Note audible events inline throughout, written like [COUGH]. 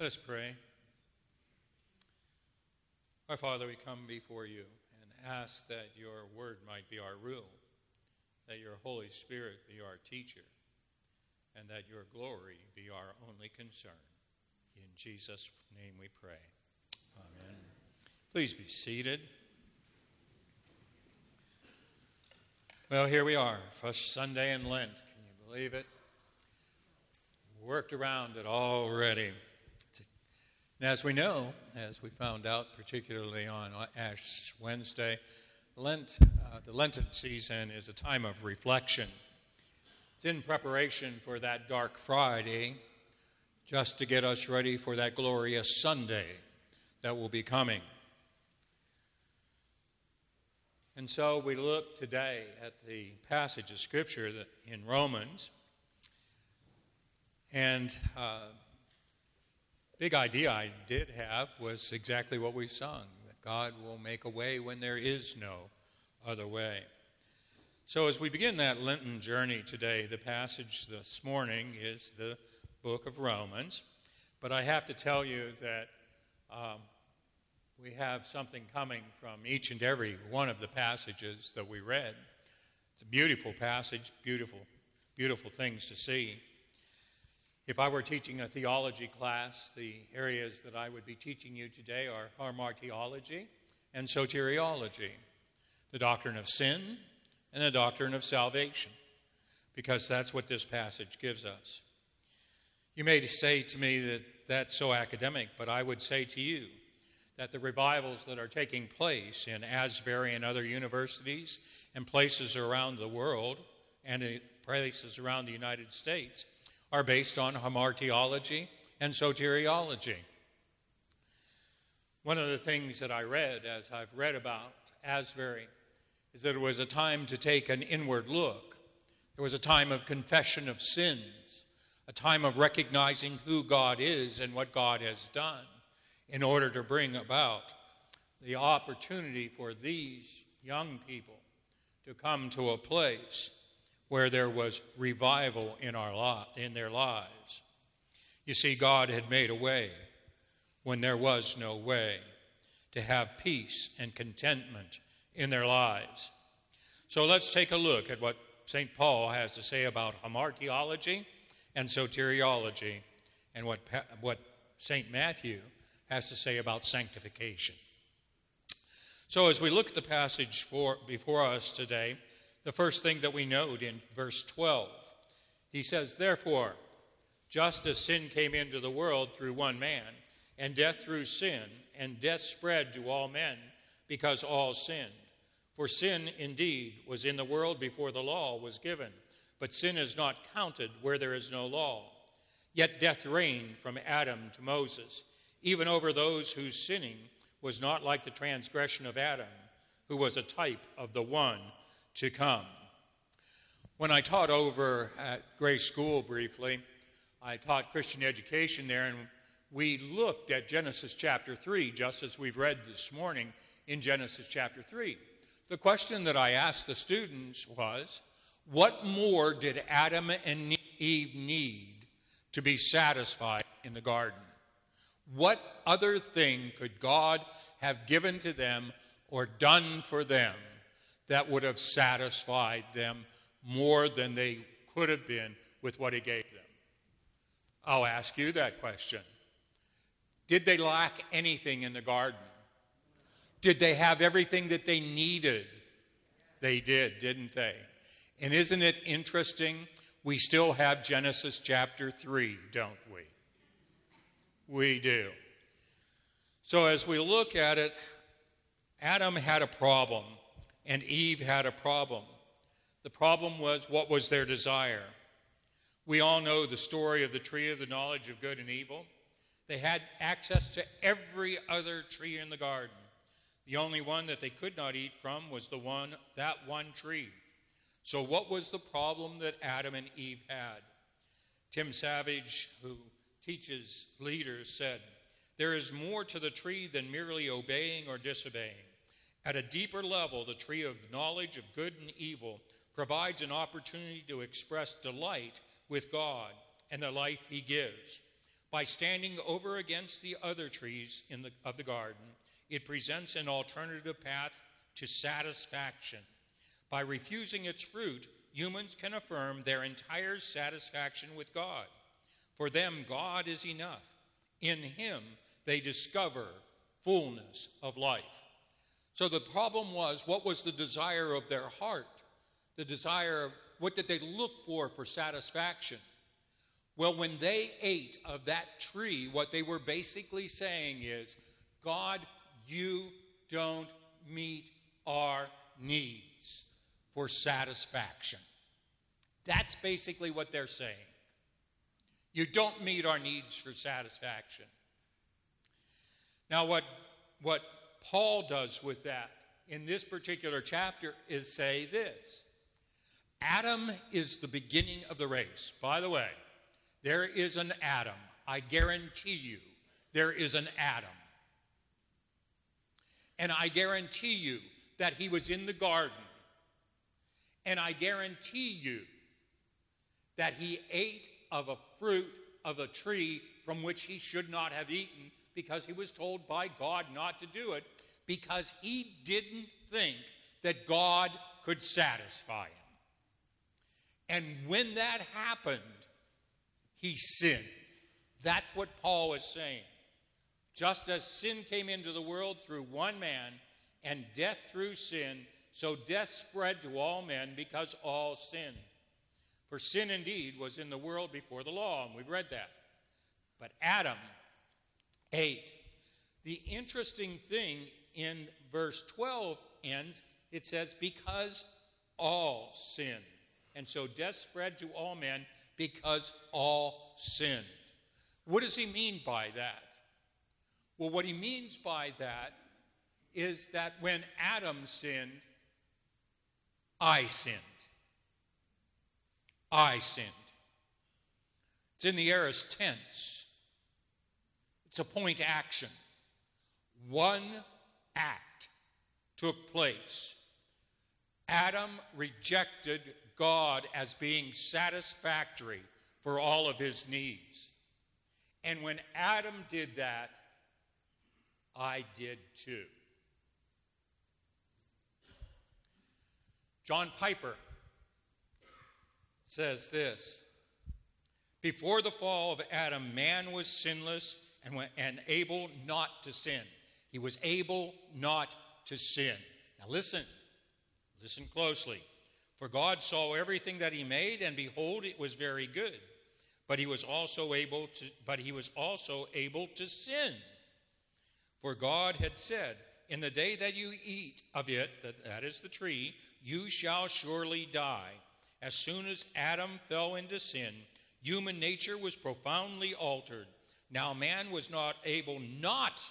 Let us pray. Our Father, we come before you and ask that your word might be our rule, that your Holy Spirit be our teacher, and that your glory be our only concern. In Jesus' name we pray. Amen. Please be seated. Well, here we are, first Sunday in Lent. Can you believe it? Worked around it already. And as we know, as we found out, particularly on Ash Wednesday, Lent, uh, the Lenten season is a time of reflection. It's in preparation for that dark Friday, just to get us ready for that glorious Sunday that will be coming. And so we look today at the passage of Scripture in Romans. And uh, big idea I did have was exactly what we sung that God will make a way when there is no other way. So, as we begin that Lenten journey today, the passage this morning is the book of Romans. But I have to tell you that um, we have something coming from each and every one of the passages that we read. It's a beautiful passage, beautiful, beautiful things to see. If I were teaching a theology class, the areas that I would be teaching you today are hamartiology and soteriology, the doctrine of sin and the doctrine of salvation, because that's what this passage gives us. You may say to me that that's so academic, but I would say to you that the revivals that are taking place in Asbury and other universities and places around the world and places around the United States are based on hamartiology and soteriology. One of the things that I read as I've read about Asbury is that it was a time to take an inward look. There was a time of confession of sins, a time of recognizing who God is and what God has done in order to bring about the opportunity for these young people to come to a place where there was revival in, our lot, in their lives. You see, God had made a way when there was no way to have peace and contentment in their lives. So let's take a look at what St. Paul has to say about hamartiology and soteriology and what, what St. Matthew has to say about sanctification. So, as we look at the passage for, before us today, the first thing that we note in verse 12. He says, Therefore, just as sin came into the world through one man, and death through sin, and death spread to all men because all sinned. For sin indeed was in the world before the law was given, but sin is not counted where there is no law. Yet death reigned from Adam to Moses, even over those whose sinning was not like the transgression of Adam, who was a type of the one to come. When I taught over at Grace School briefly, I taught Christian education there, and we looked at Genesis chapter 3, just as we've read this morning in Genesis chapter 3. The question that I asked the students was what more did Adam and Eve need to be satisfied in the garden? What other thing could God have given to them or done for them that would have satisfied them more than they could have been with what he gave them? I'll ask you that question. Did they lack anything in the garden? Did they have everything that they needed? They did, didn't they? And isn't it interesting? We still have Genesis chapter 3, don't we? We do. So as we look at it, Adam had a problem and Eve had a problem. The problem was what was their desire? We all know the story of the tree of the knowledge of good and evil. They had access to every other tree in the garden. The only one that they could not eat from was the one that one tree. So what was the problem that Adam and Eve had? Tim Savage, who teaches leaders, said, There is more to the tree than merely obeying or disobeying. At a deeper level, the tree of knowledge of good and evil provides an opportunity to express delight with God and the life He gives. By standing over against the other trees the, of the garden, it presents an alternative path to satisfaction. By refusing its fruit, humans can affirm their entire satisfaction with God. For them, God is enough. In Him, they discover fullness of life. So the problem was what was the desire of their heart? The desire, what did they look for for satisfaction? Well, when they ate of that tree, what they were basically saying is, God, you don't meet our needs for satisfaction. That's basically what they're saying. You don't meet our needs for satisfaction. Now, what, what Paul does with that in this particular chapter is say this Adam is the beginning of the race. By the way, there is an Adam. I guarantee you, there is an Adam. And I guarantee you that he was in the garden. And I guarantee you that he ate of a fruit of a tree from which he should not have eaten because he was told by God not to do it because he didn't think that God could satisfy him. And when that happened, he sinned. That's what Paul is saying. Just as sin came into the world through one man and death through sin, so death spread to all men because all sinned. For sin indeed was in the world before the law, and we've read that. But Adam ate. The interesting thing in verse 12 ends, it says, because all sinned. And so death spread to all men because all sinned. What does he mean by that? Well, what he means by that is that when Adam sinned, I sinned. I sinned. It's in the aorist tense. It's a point action. One act took place. Adam rejected God as being satisfactory for all of his needs. And when Adam did that, I did too. John Piper says this Before the fall of Adam, man was sinless and, and able not to sin. He was able not to sin. Now listen, listen closely. For God saw everything that he made, and behold, it was very good. But he was also able to, but he was also able to sin. For God had said, In the day that you eat of it, that, that is the tree, you shall surely die. As soon as Adam fell into sin, human nature was profoundly altered. Now man was not able not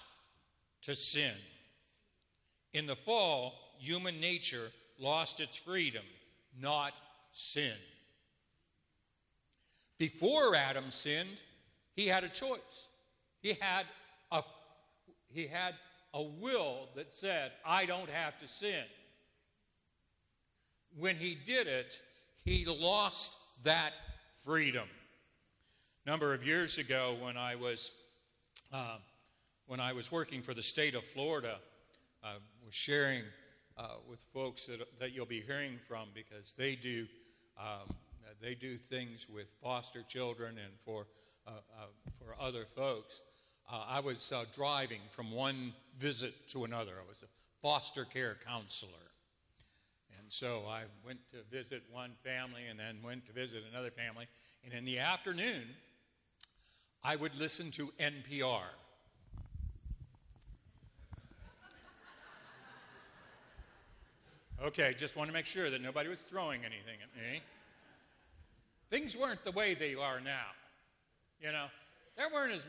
to sin. In the fall, human nature lost its freedom not sin. Before Adam sinned, he had a choice. He had a, he had a will that said, I don't have to sin. When he did it, he lost that freedom. Number of years ago, when I was uh, when I was working for the state of Florida, I was sharing uh, with folks that, that you'll be hearing from because they do um, they do things with foster children and for uh, uh, for other folks. Uh, I was driving from one visit to another. I was a foster care counselor, and so I went to visit one family and then went to visit another family. And in the afternoon, I would listen to NPR Okay, just want to make sure that nobody was throwing anything at me. Things weren't the way they are now. You know, there weren't as,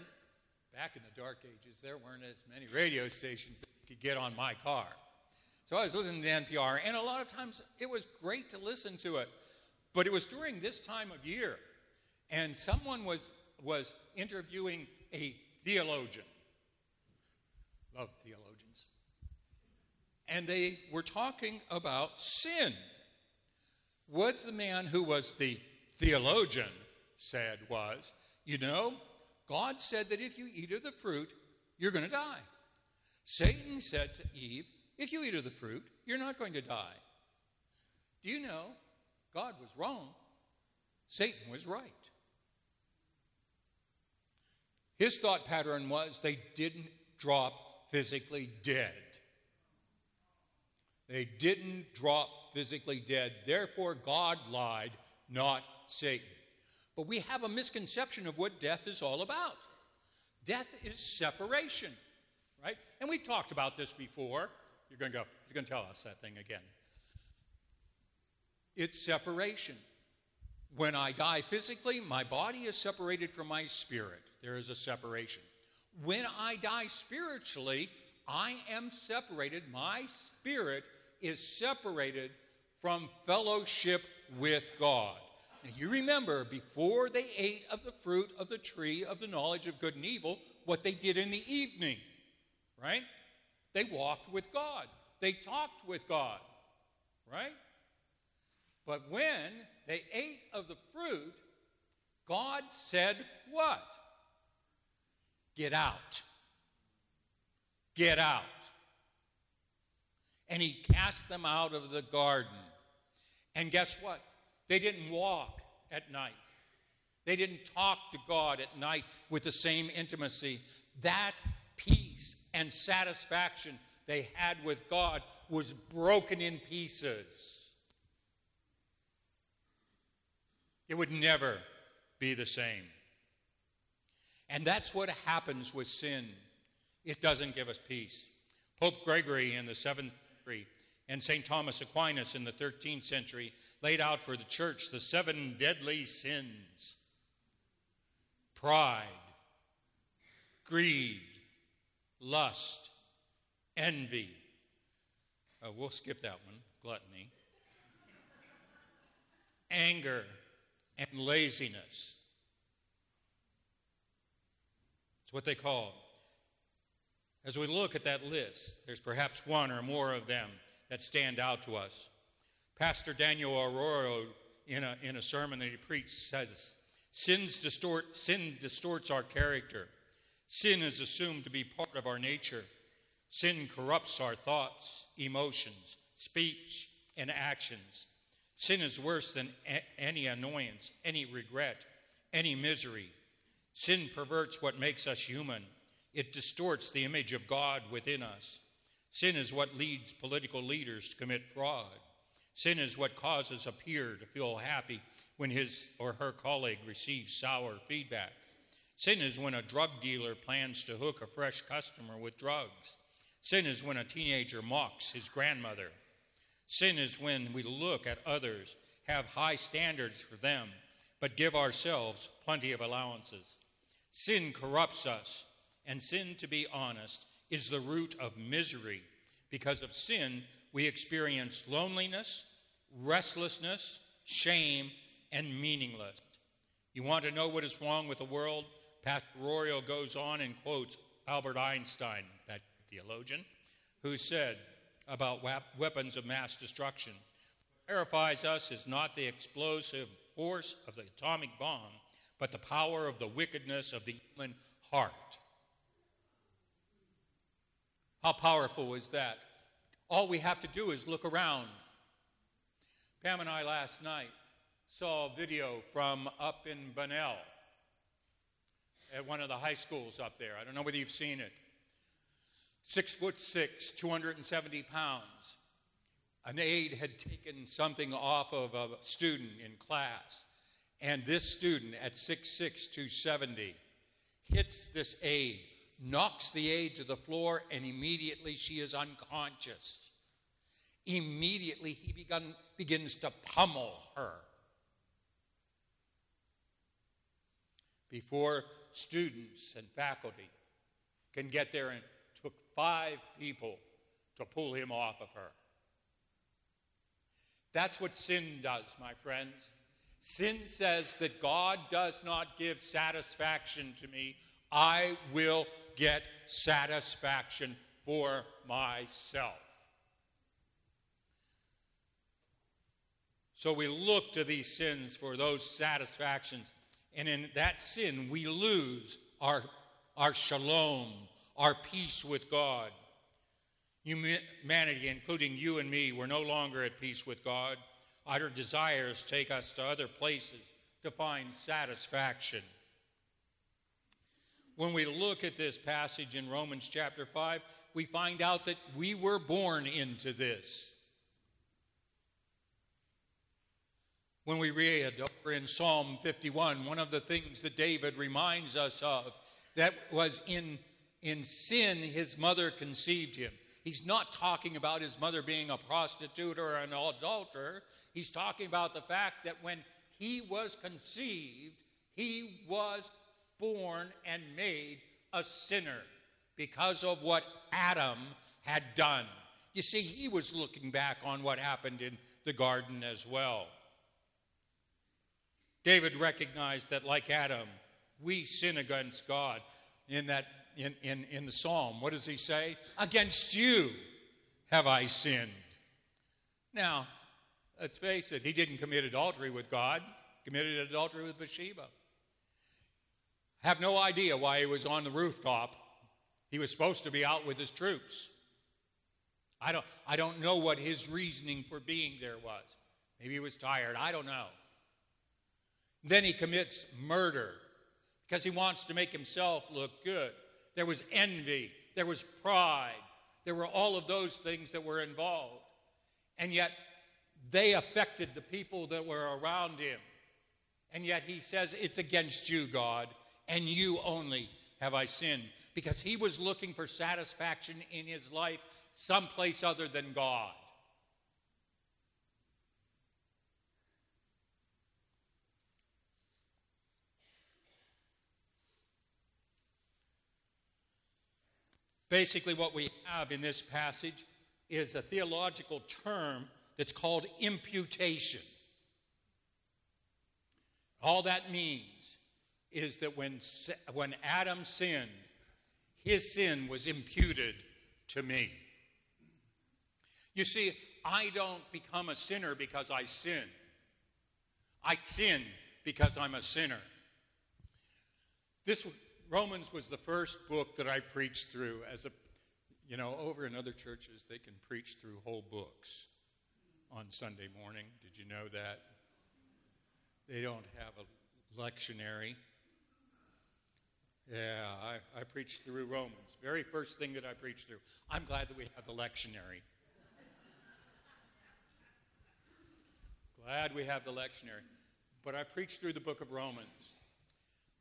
back in the dark ages, there weren't as many radio stations that you could get on my car. So I was listening to NPR, and a lot of times it was great to listen to it. But it was during this time of year, and someone was, was interviewing a theologian. Love theologians and they were talking about sin. What the man who was the theologian said was, you know, God said that if you eat of the fruit, you're going to die. Satan said to Eve, If you eat of the fruit, you're not going to die. Do you know? God was wrong, Satan was right. His thought pattern was they didn't drop physically dead. They didn't drop physically dead. Therefore, God lied, not Satan. But we have a misconception of what death is all about. Death is separation, right? And we talked about this before. You're going to go, he's going to tell us that thing again. It's separation. When I die physically, my body is separated from my spirit. There is a separation. When I die spiritually, I am separated. My spirit is separated from fellowship with God. Now, you remember, before they ate of the fruit of the tree of the knowledge of good and evil, what they did in the evening, right? They walked with God, they talked with God, right? But when they ate of the fruit, God said, What? Get out. Get out. And he cast them out of the garden. And guess what? They didn't walk at night. They didn't talk to God at night with the same intimacy. That peace and satisfaction they had with God was broken in pieces. It would never be the same. And that's what happens with sin. It doesn't give us peace. Pope Gregory in the 7th century and St. Thomas Aquinas in the 13th century laid out for the church the seven deadly sins pride, greed, lust, envy. Oh, we'll skip that one gluttony, anger, and laziness. It's what they call. As we look at that list, there's perhaps one or more of them that stand out to us. Pastor Daniel Arroyo, in a, in a sermon that he preached, says, Sins distort, Sin distorts our character. Sin is assumed to be part of our nature. Sin corrupts our thoughts, emotions, speech, and actions. Sin is worse than a- any annoyance, any regret, any misery. Sin perverts what makes us human, it distorts the image of God within us. Sin is what leads political leaders to commit fraud. Sin is what causes a peer to feel happy when his or her colleague receives sour feedback. Sin is when a drug dealer plans to hook a fresh customer with drugs. Sin is when a teenager mocks his grandmother. Sin is when we look at others, have high standards for them, but give ourselves plenty of allowances. Sin corrupts us, and sin, to be honest, is the root of misery. Because of sin, we experience loneliness, restlessness, shame, and meaningless. You want to know what is wrong with the world? Pastor Arroyo goes on and quotes Albert Einstein, that theologian, who said, about weapons of mass destruction. What terrifies us is not the explosive force of the atomic bomb, but the power of the wickedness of the human heart. How powerful is that? All we have to do is look around. Pam and I last night saw a video from up in Bunnell at one of the high schools up there. I don't know whether you've seen it six foot six, 270 pounds. An aide had taken something off of a student in class, and this student at 6'6, 270 hits this aide, knocks the aide to the floor, and immediately she is unconscious. Immediately he begun, begins to pummel her. Before students and faculty can get there and five people to pull him off of her. That's what sin does, my friends. Sin says that God does not give satisfaction to me. I will get satisfaction for myself. So we look to these sins for those satisfactions. And in that sin, we lose our, our shalom, our peace with God. Humanity, including you and me, we're no longer at peace with God. Our desires take us to other places to find satisfaction. When we look at this passage in Romans chapter 5, we find out that we were born into this. When we read over in Psalm 51, one of the things that David reminds us of that was in, in sin his mother conceived him. He's not talking about his mother being a prostitute or an adulterer. He's talking about the fact that when he was conceived, he was born and made a sinner because of what Adam had done. You see, he was looking back on what happened in the garden as well. David recognized that, like Adam, we sin against God. In that, in, in, in the psalm, what does he say? Against you have I sinned. Now, let's face it, he didn't commit adultery with God, committed adultery with Bathsheba. I have no idea why he was on the rooftop. He was supposed to be out with his troops. I don't, I don't know what his reasoning for being there was. Maybe he was tired. I don't know. Then he commits murder because he wants to make himself look good. There was envy, there was pride, there were all of those things that were involved. And yet, they affected the people that were around him. And yet, he says, It's against you, God, and you only have I sinned. Because he was looking for satisfaction in his life someplace other than God. Basically, what we have in this passage is a theological term that's called imputation. All that means is that when, when Adam sinned, his sin was imputed to me. You see, I don't become a sinner because I sin. I sin because I'm a sinner. This Romans was the first book that I preached through as a, you know, over in other churches, they can preach through whole books on Sunday morning. Did you know that? They don't have a lectionary. Yeah, I, I preached through Romans. Very first thing that I preached through. I'm glad that we have the lectionary. glad we have the lectionary. But I preached through the book of Romans.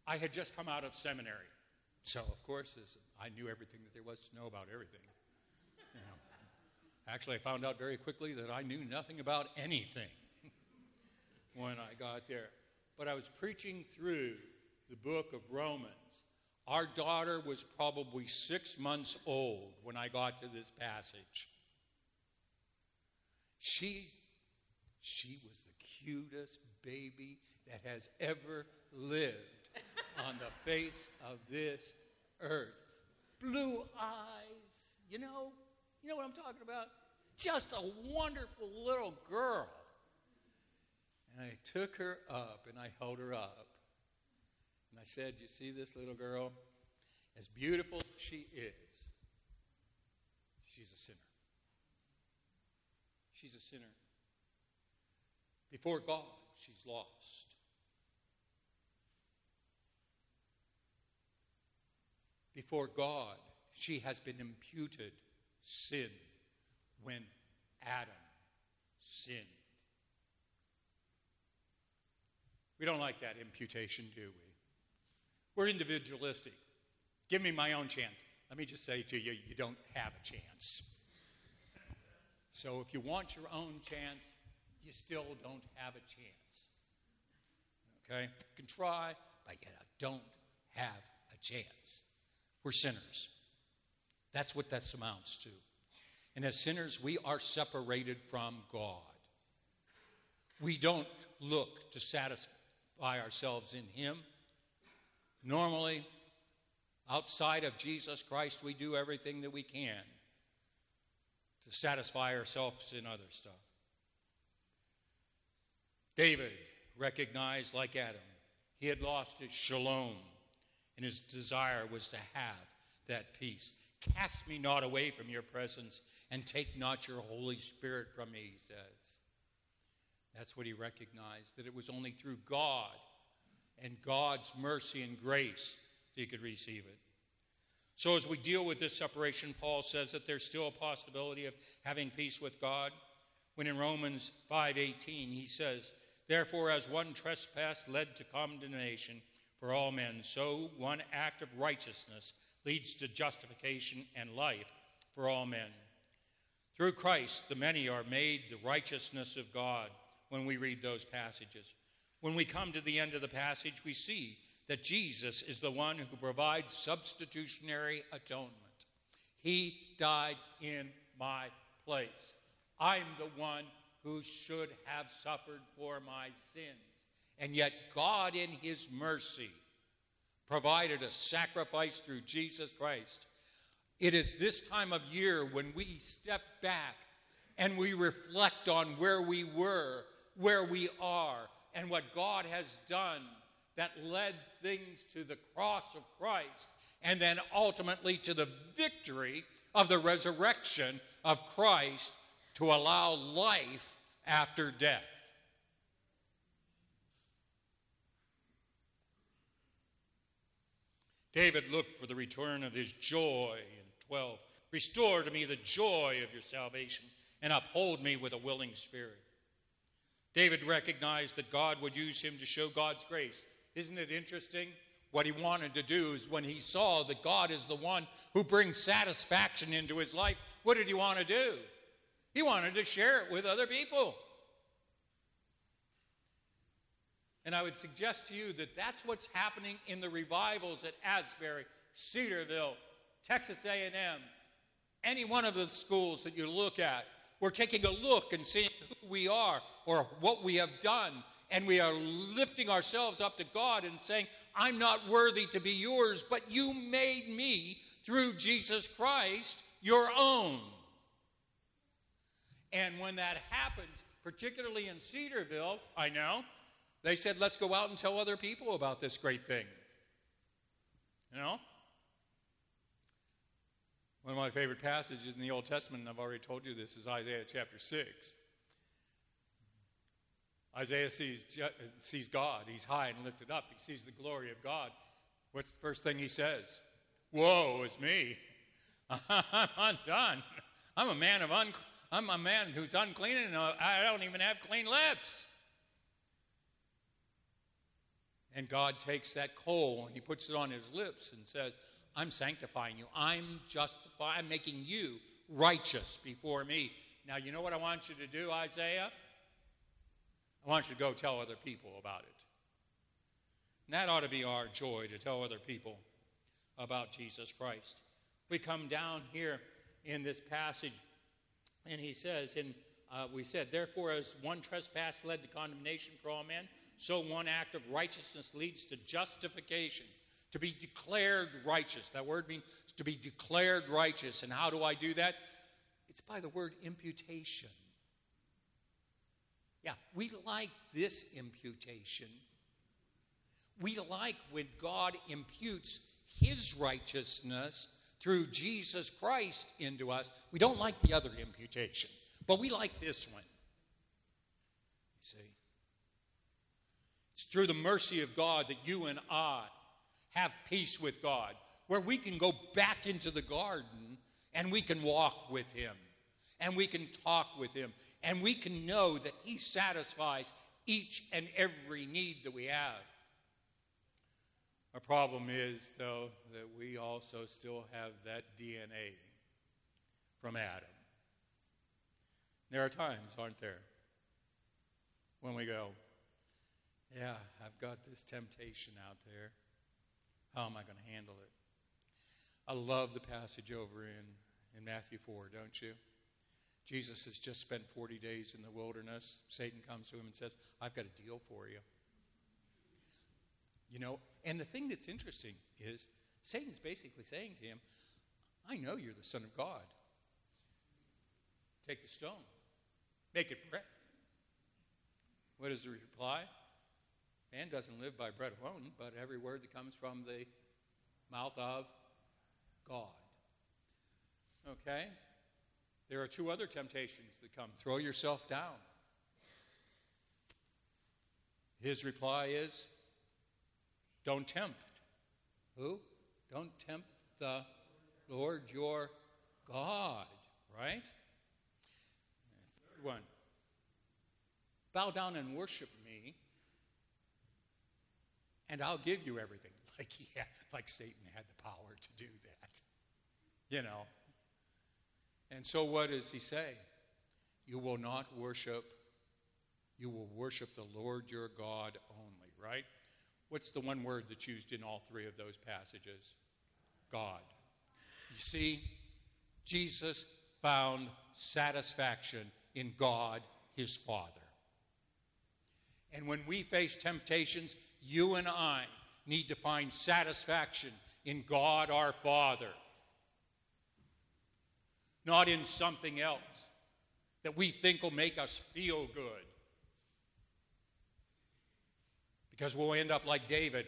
I had just come out of seminary. So, of course, I knew everything that there was to know about everything. You know. Actually, I found out very quickly that I knew nothing about anything [LAUGHS] when I got there. But I was preaching through the book of Romans. Our daughter was probably six months old when I got to this passage. She, she was the cutest baby that has ever lived on the face of this earth. Blue eyes, you know, you know what I'm talking about? Just a wonderful little girl. And I took her up and I held her up. And I said, You see this little girl? As beautiful as she is, she's a sinner. She's a sinner. Before God, she's lost. Before God, she has been imputed sin when Adam sinned. We don't like that imputation, do we? We're individualistic. Give me my own chance. Let me just say to you, you don't have a chance. So if you want your own chance, you still don't have a chance. Okay? You can try, but you don't have a chance. We're sinners. That's what that amounts to. And as sinners, we are separated from God. We don't look to satisfy ourselves in Him. Normally, outside of Jesus Christ, we do everything that we can to satisfy ourselves in other stuff. David recognized, like Adam, he had lost his shalom, And his desire was to have that peace. Cast me not away from your presence, and take not your Holy Spirit from me, he says. That's what he recognized, that it was only through God and God's mercy and grace that he could receive it. So, as we deal with this separation, Paul says that there's still a possibility of having peace with God. When in Romans 5:18 he says, "Therefore, as one trespass led to condemnation for all men, so one act of righteousness leads to justification and life for all men." Through Christ, the many are made the righteousness of God when we read those passages. When we come to the end of the passage, we see that Jesus is the one who provides substitutionary atonement. He died in my place. I'm the one who should have suffered for my sins. And yet, God, in His mercy, provided a sacrifice through Jesus Christ. It is this time of year when we step back and we reflect on where we were, where we are, and what God has done that led things to the cross of Christ and then ultimately to the victory of the resurrection of Christ to allow life after death. David looked for the return of his joy in 12. Restore to me the joy of your salvation and uphold me with a willing spirit. David recognized that God would use him to show God's grace isn't it interesting? What he wanted to do is when he saw that God is the one who brings satisfaction into his life, what did he want to do? He wanted to share it with other people. And I would suggest to you that that's what's happening in the revivals at Asbury, Cedarville, Texas A&M, any one of the schools that you look at. We're taking a look and seeing who we are or what we have done and we are lifting ourselves up to God and saying, I'm not worthy to be yours, but you made me through Jesus Christ your own. And when that happens, particularly in Cedarville, I know, they said, let's go out and tell other people about this great thing. You know? One of my favorite passages in the Old Testament, and I've already told you this, is Isaiah chapter 6. Isaiah sees, sees God. He's high and lifted up. He sees the glory of God. What's the first thing he says? Woe is me. [LAUGHS] I'm undone. I'm a man of un, I'm a man who's unclean and uh, I don't even have clean lips. And God takes that coal and he puts it on his lips and says, I'm sanctifying you. I'm justifying, I'm making you righteous before me. Now, you know what I want you to do, Isaiah? I want you to go tell other people about it. And that ought to be our joy to tell other people about Jesus Christ. We come down here in this passage, and he says, and uh, we said, therefore, as one trespass led to condemnation for all men, so one act of righteousness leads to justification, to be declared righteous. That word means to be declared righteous. And how do I do that? It's by the word imputation. Yeah, we like this imputation. We like when God imputes his righteousness through Jesus Christ into us. We don't like the other imputation, but we like this one. You see? It's through the mercy of God that you and I have peace with God, where we can go back into the garden and we can walk with Him and we can talk with Him, and we can know that He satisfies each and every need that we have. Our problem is, though, that we also still have that DNA from Adam. There are times, aren't there, when we go, Yeah, I've got this temptation out there. How am I going to handle it? I love the passage over in, in Matthew 4, don't you? Jesus has just spent 40 days in the wilderness. Satan comes to him and says, I've got a deal for you. You know, and the thing that's interesting is Satan's basically saying to him, I know you're the Son of God. Take the stone, make it bread. What is the reply? Man doesn't live by bread alone, but every word that comes from the mouth of God. Okay? There are two other temptations that come. Throw yourself down. His reply is don't tempt. Who? Don't tempt the Lord your God, right? Third one. Bow down and worship me, and I'll give you everything. [LAUGHS] Like he like Satan had the power to do that. [LAUGHS] You know. And so what does he say? You will not worship, you will worship the Lord your God only, right? What's the one word that's used in all three of those passages? God. You see, Jesus found satisfaction in God, his Father. And when we face temptations, you and I need to find satisfaction in God our Father, not in something else that we think will make us feel good. Because we'll end up like David.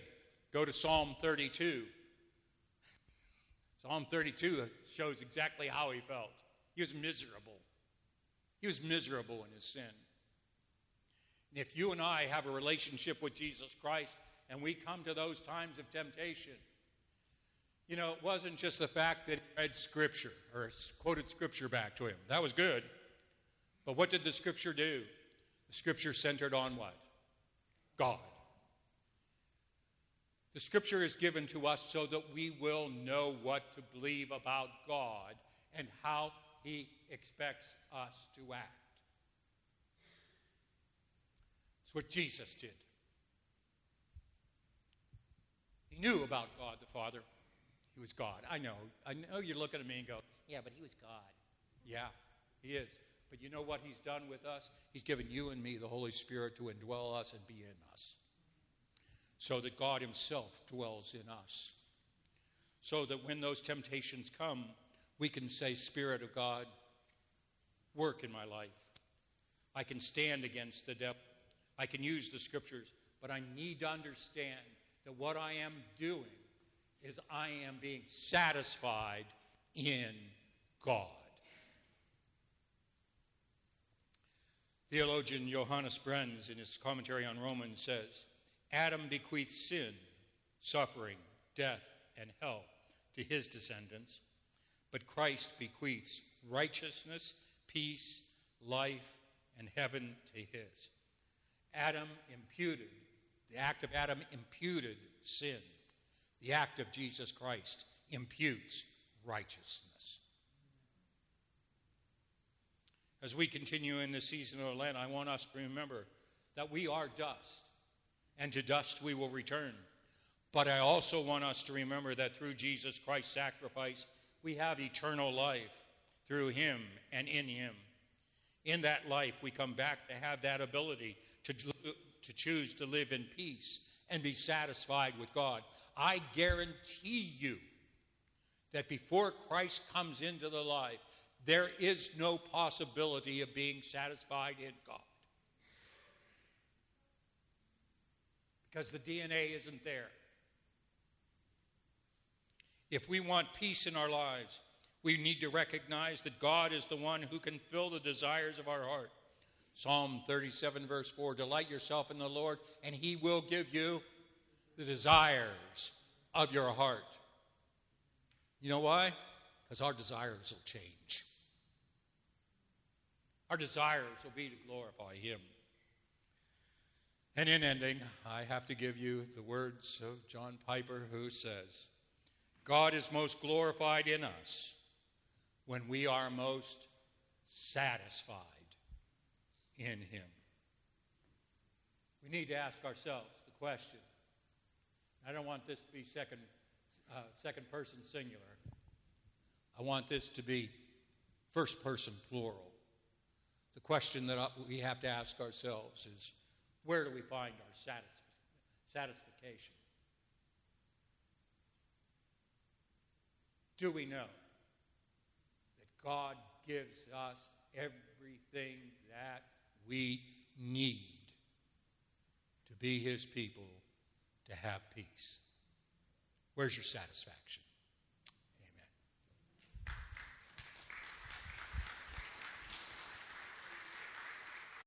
Go to Psalm 32. Psalm 32 shows exactly how he felt. He was miserable. He was miserable in his sin. And if you and I have a relationship with Jesus Christ and we come to those times of temptation, you know, it wasn't just the fact that he read Scripture or quoted Scripture back to him. That was good. But what did the Scripture do? The Scripture centered on what? God. The scripture is given to us so that we will know what to believe about God and how he expects us to act. It's what Jesus did. He knew about God the Father. He was God. I know. I know you're looking at me and go, yeah, but he was God. Yeah, he is. But you know what he's done with us? He's given you and me the Holy Spirit to indwell us and be in us so that God Himself dwells in us. So that when those temptations come, we can say, Spirit of God, work in my life. I can stand against the devil. I can use the scriptures, but I need to understand that what I am doing is I am being satisfied in God. Theologian Johannes Brenz, in his commentary on Romans, says, Adam bequeathed sin, suffering, death, and hell to his descendants, but Christ bequeaths righteousness, peace, life, and heaven to his. Adam imputed, the act of Adam imputed sin. The act of Jesus Christ imputes righteousness. As we continue in the season of Lent, I want us to remember that we are dust and to dust we will return. But I also want us to remember that through Jesus Christ's sacrifice, we have eternal life through Him and in Him. In that life, we come back to have that ability to, to choose to live in peace and be satisfied with God. I guarantee you that before Christ comes into the life, there is no possibility of being satisfied in God. because the DNA isn't there. If we want peace in our lives, we need to recognize that God is the one who can fill the desires of our heart. Psalm 37, verse 4 Delight yourself in the Lord, and he will give you the desires of your heart. You know why? Because our desires will change. Our desires will be to glorify him. And in ending, I have to give you the words of John Piper, who says, God is most glorified in us when we are most satisfied in Him. We need to ask ourselves the question. I don't want this to be second, uh, second person singular. I want this to be first person plural. The question that we have to ask ourselves is where do we find our satisf- satisfaction? Do we know God gives us everything that we need to be His people, to have peace? Where's your satisfaction?